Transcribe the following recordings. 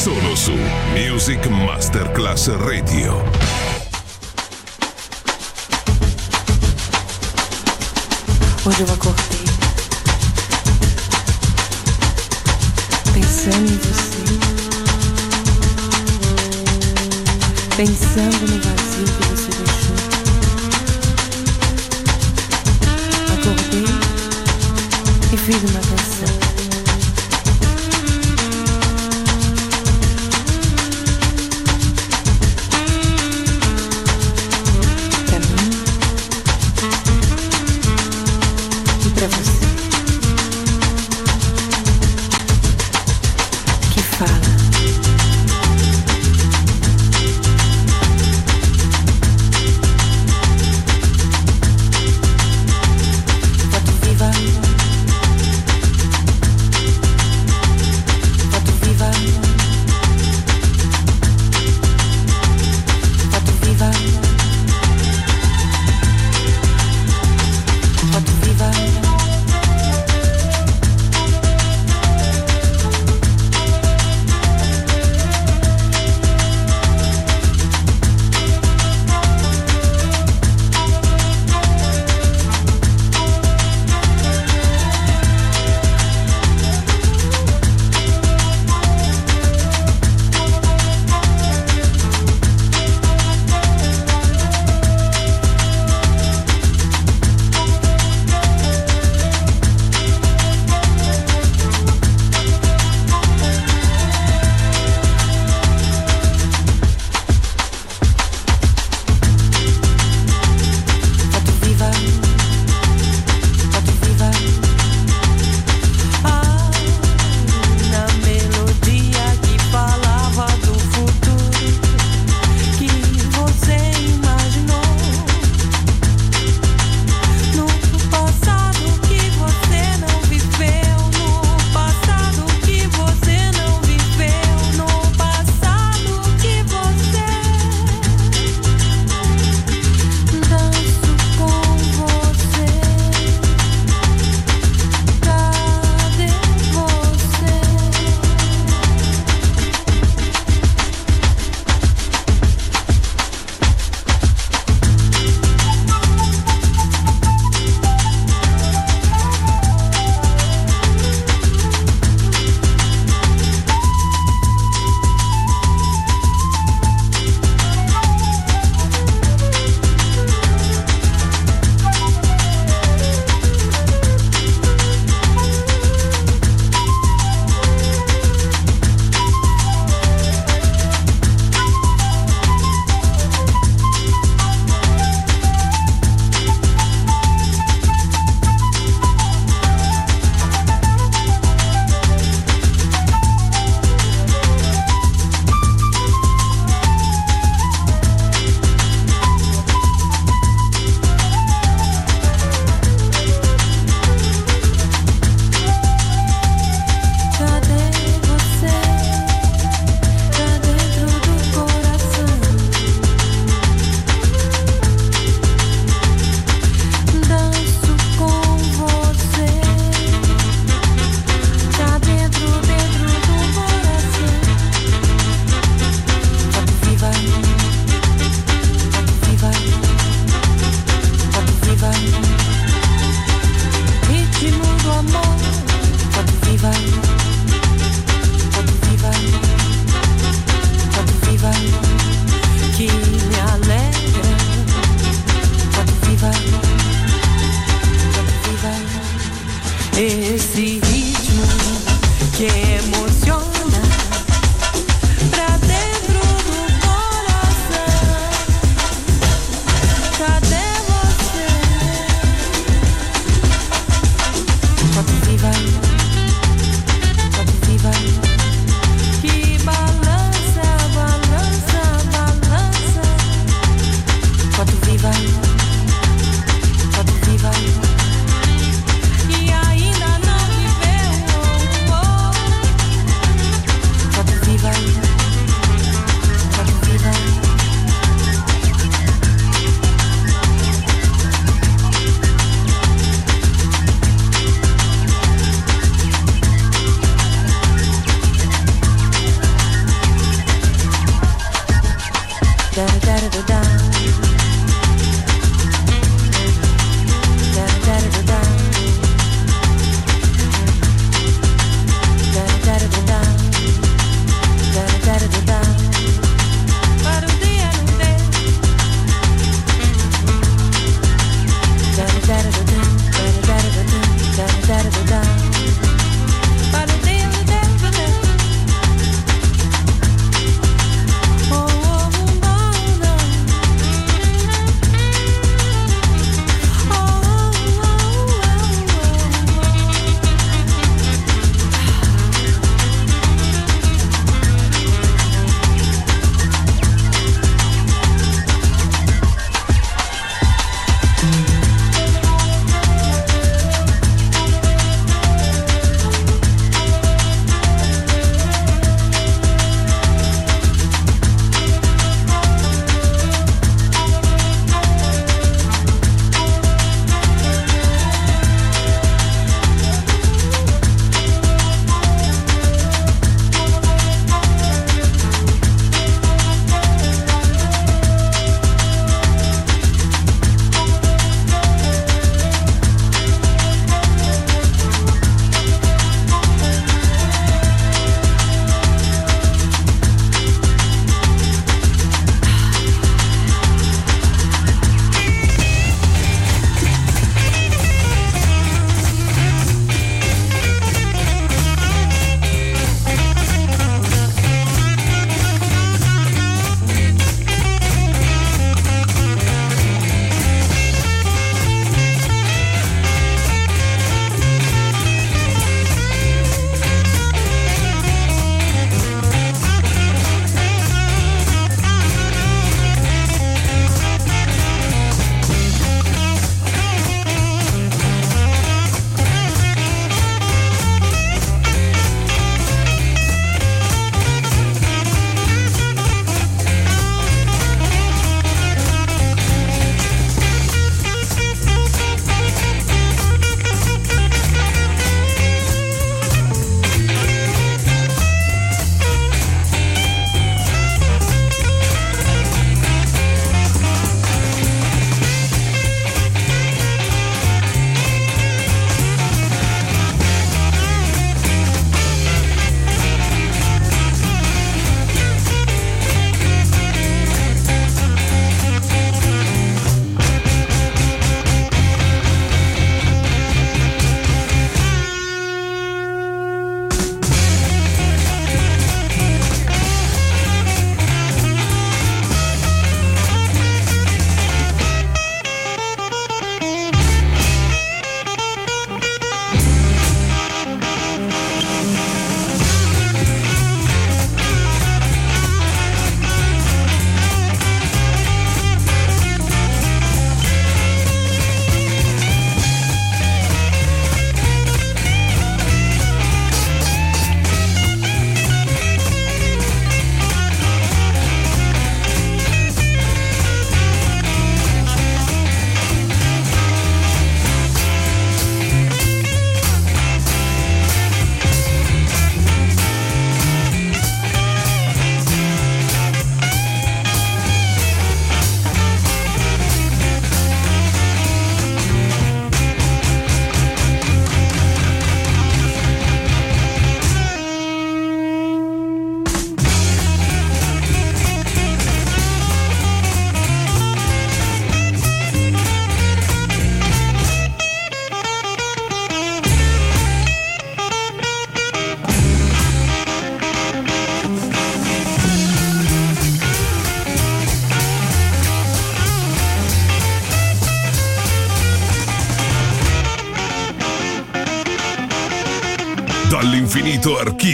Solo su Music Masterclass Radio. Hoje eu acordei pensando em você, pensando no vazio que você deixou. Acordei e fiz uma canção.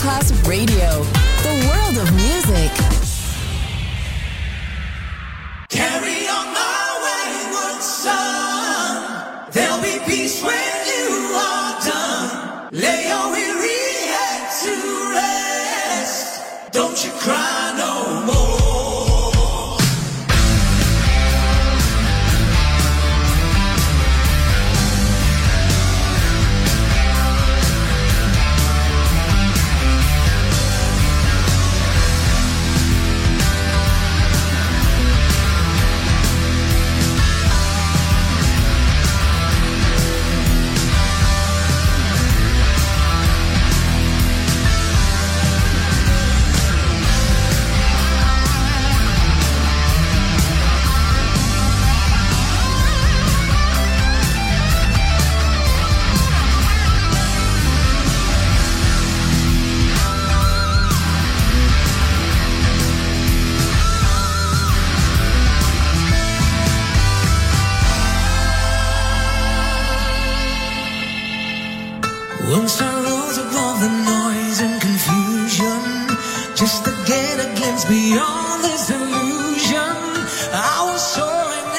Class Radio. Just to get a glimpse beyond this illusion. I was soaring.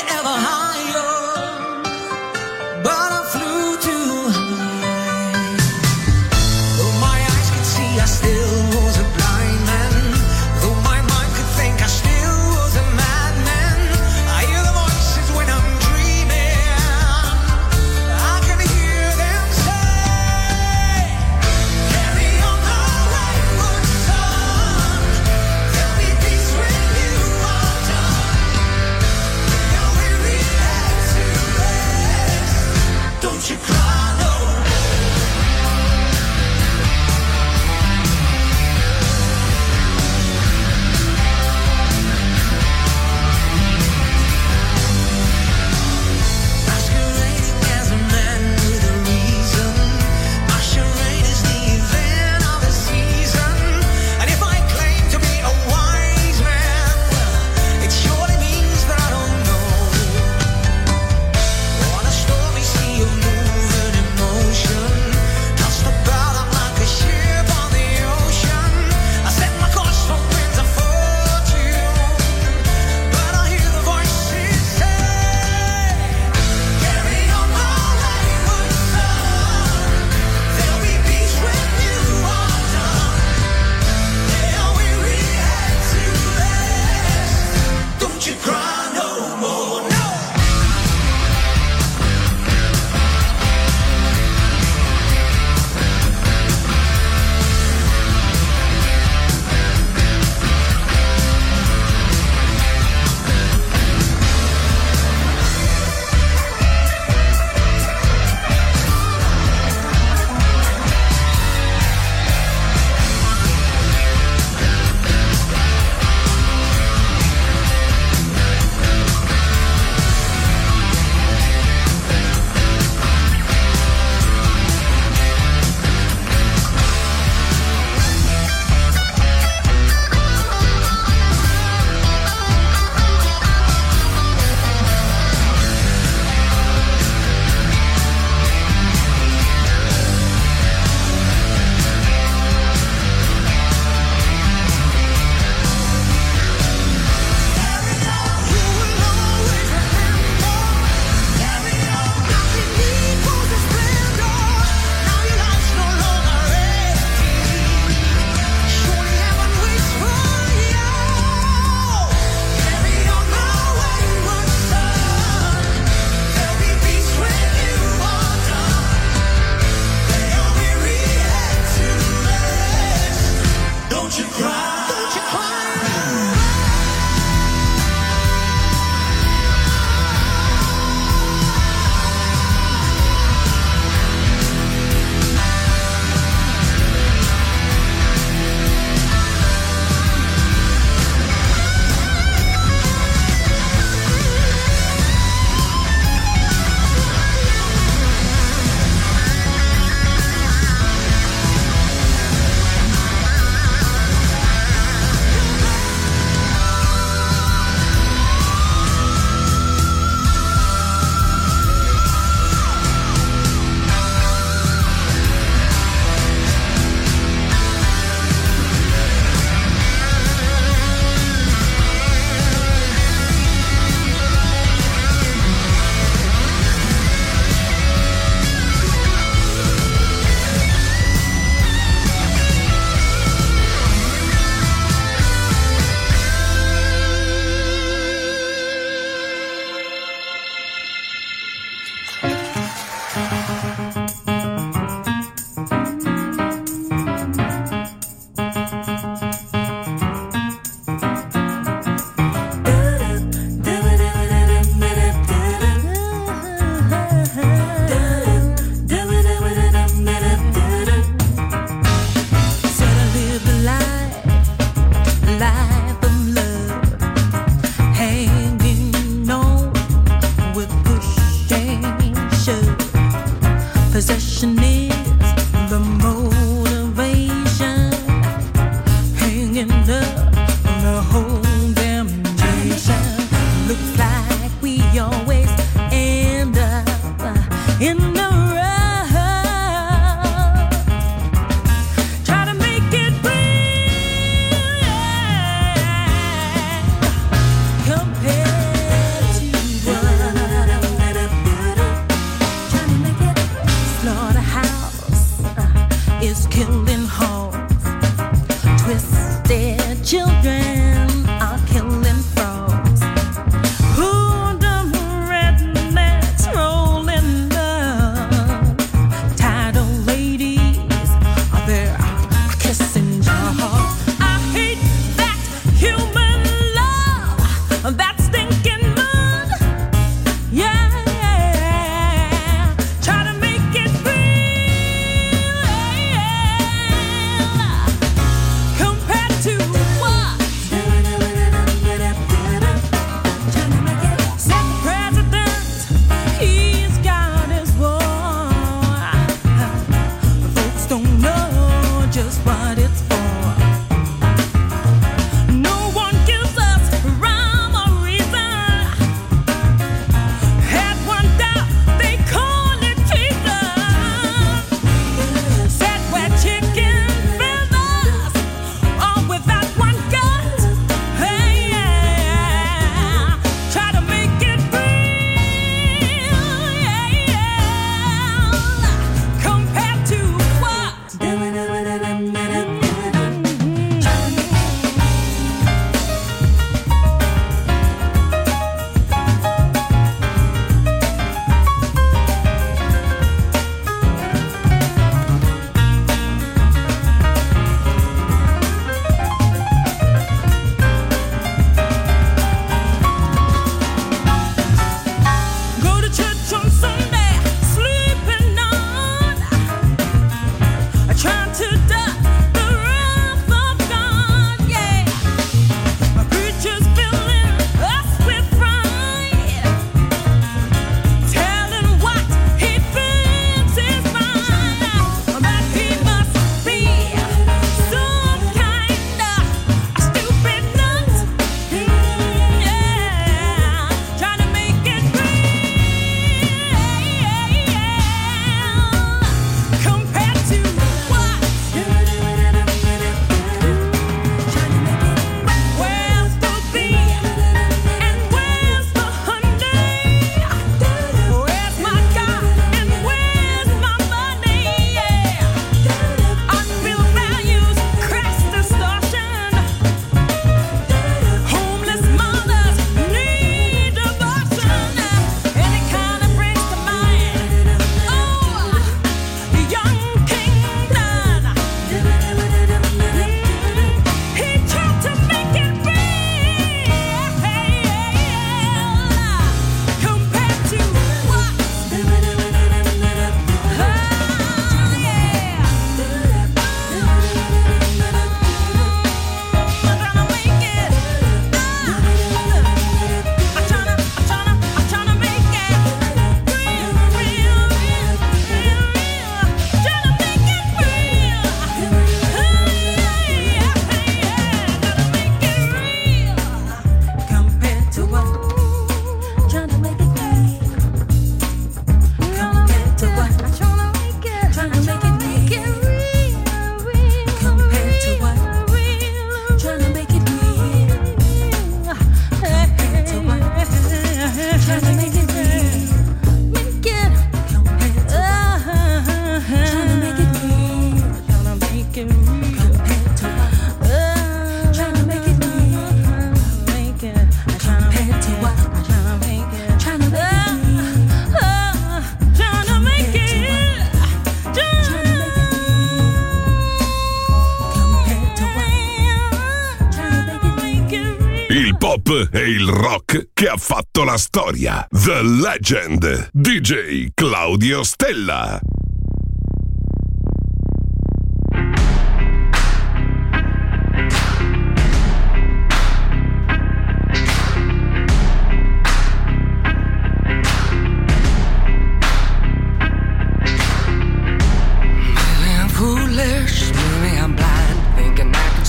E il rock che ha fatto la storia. The Legend. DJ Claudio Stella.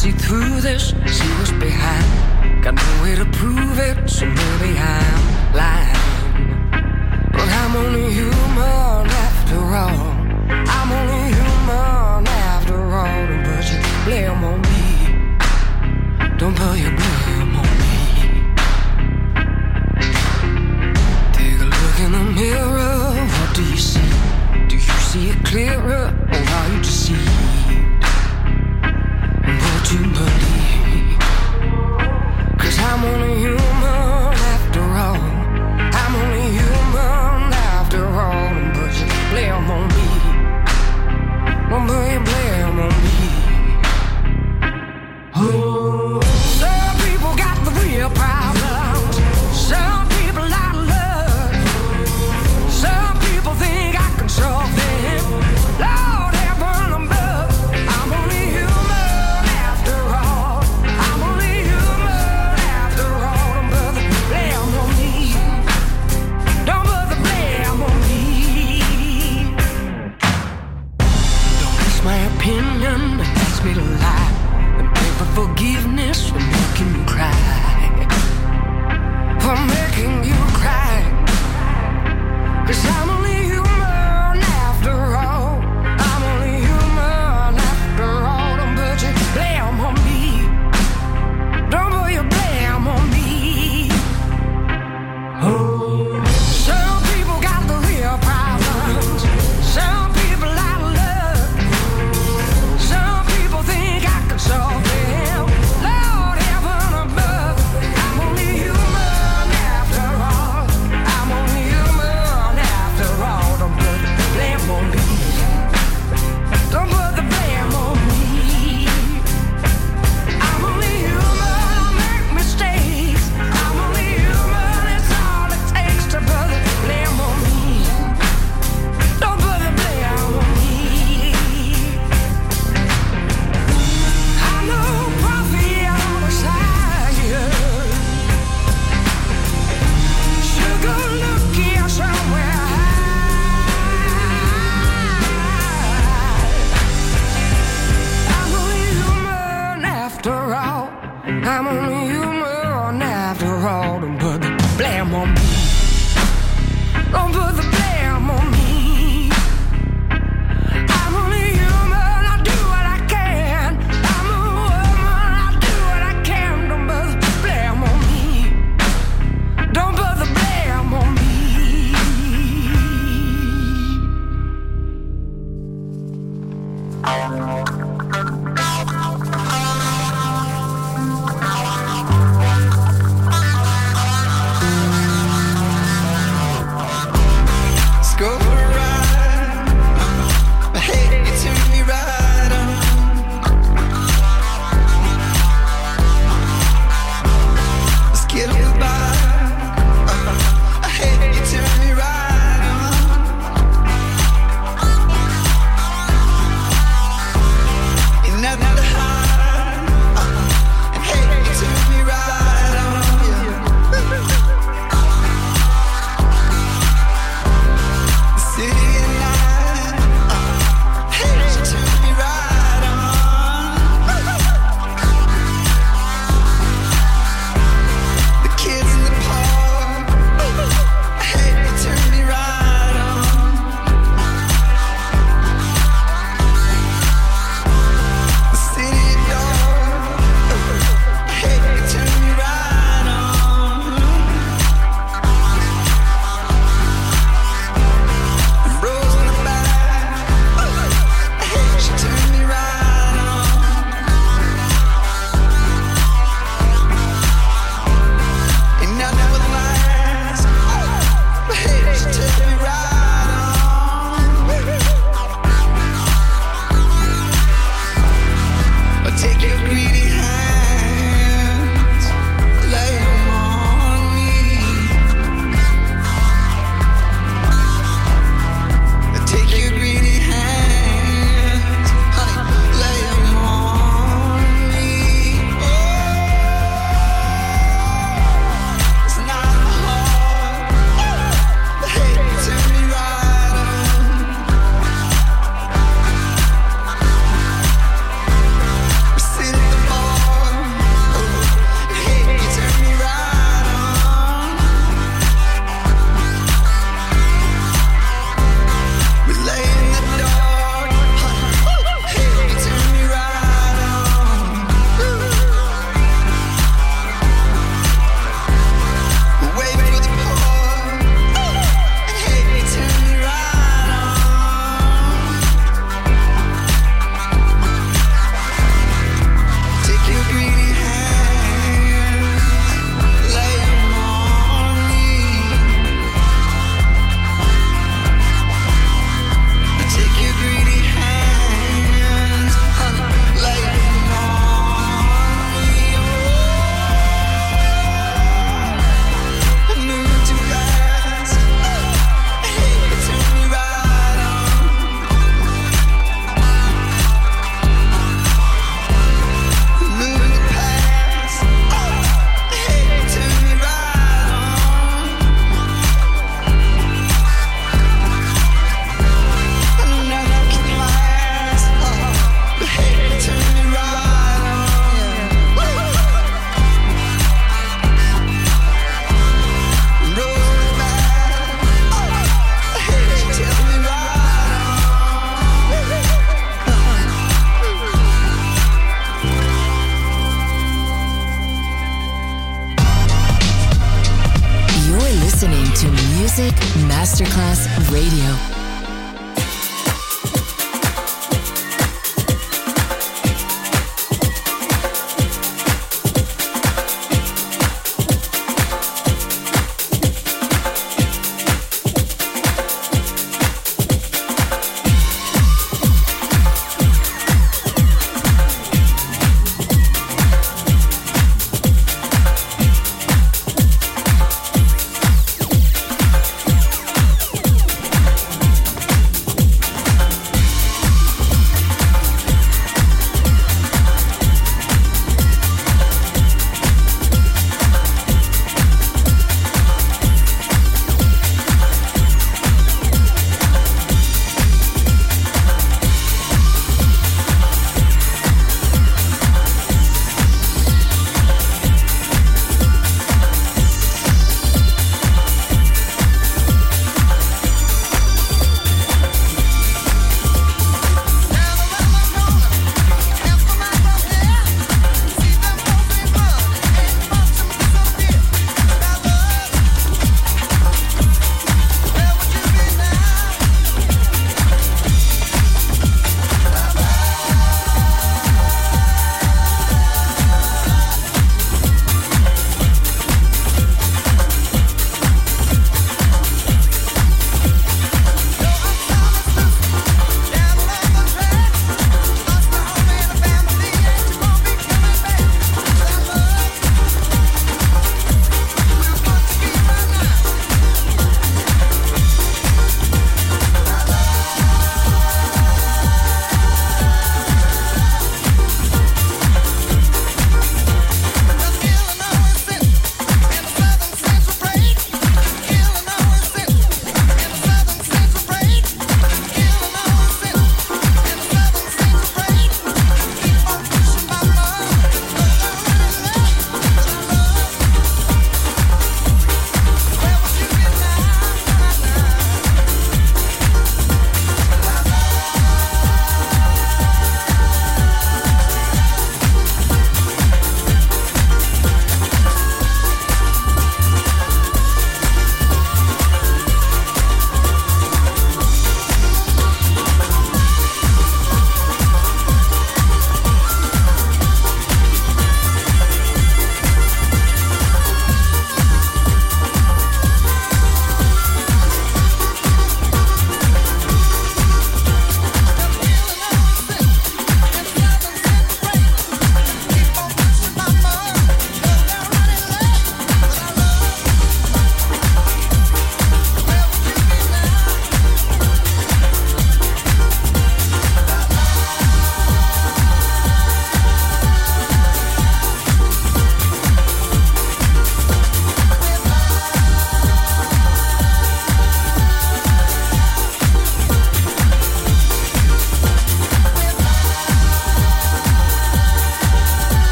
see through to prove it, so maybe I'm lying. But I'm only human after all. I'm only human after all. Don't put your blame on me. Don't put your blame on me. Take a look in the mirror. What do you see? Do you see it clearer,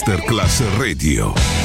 Masterclass Radio.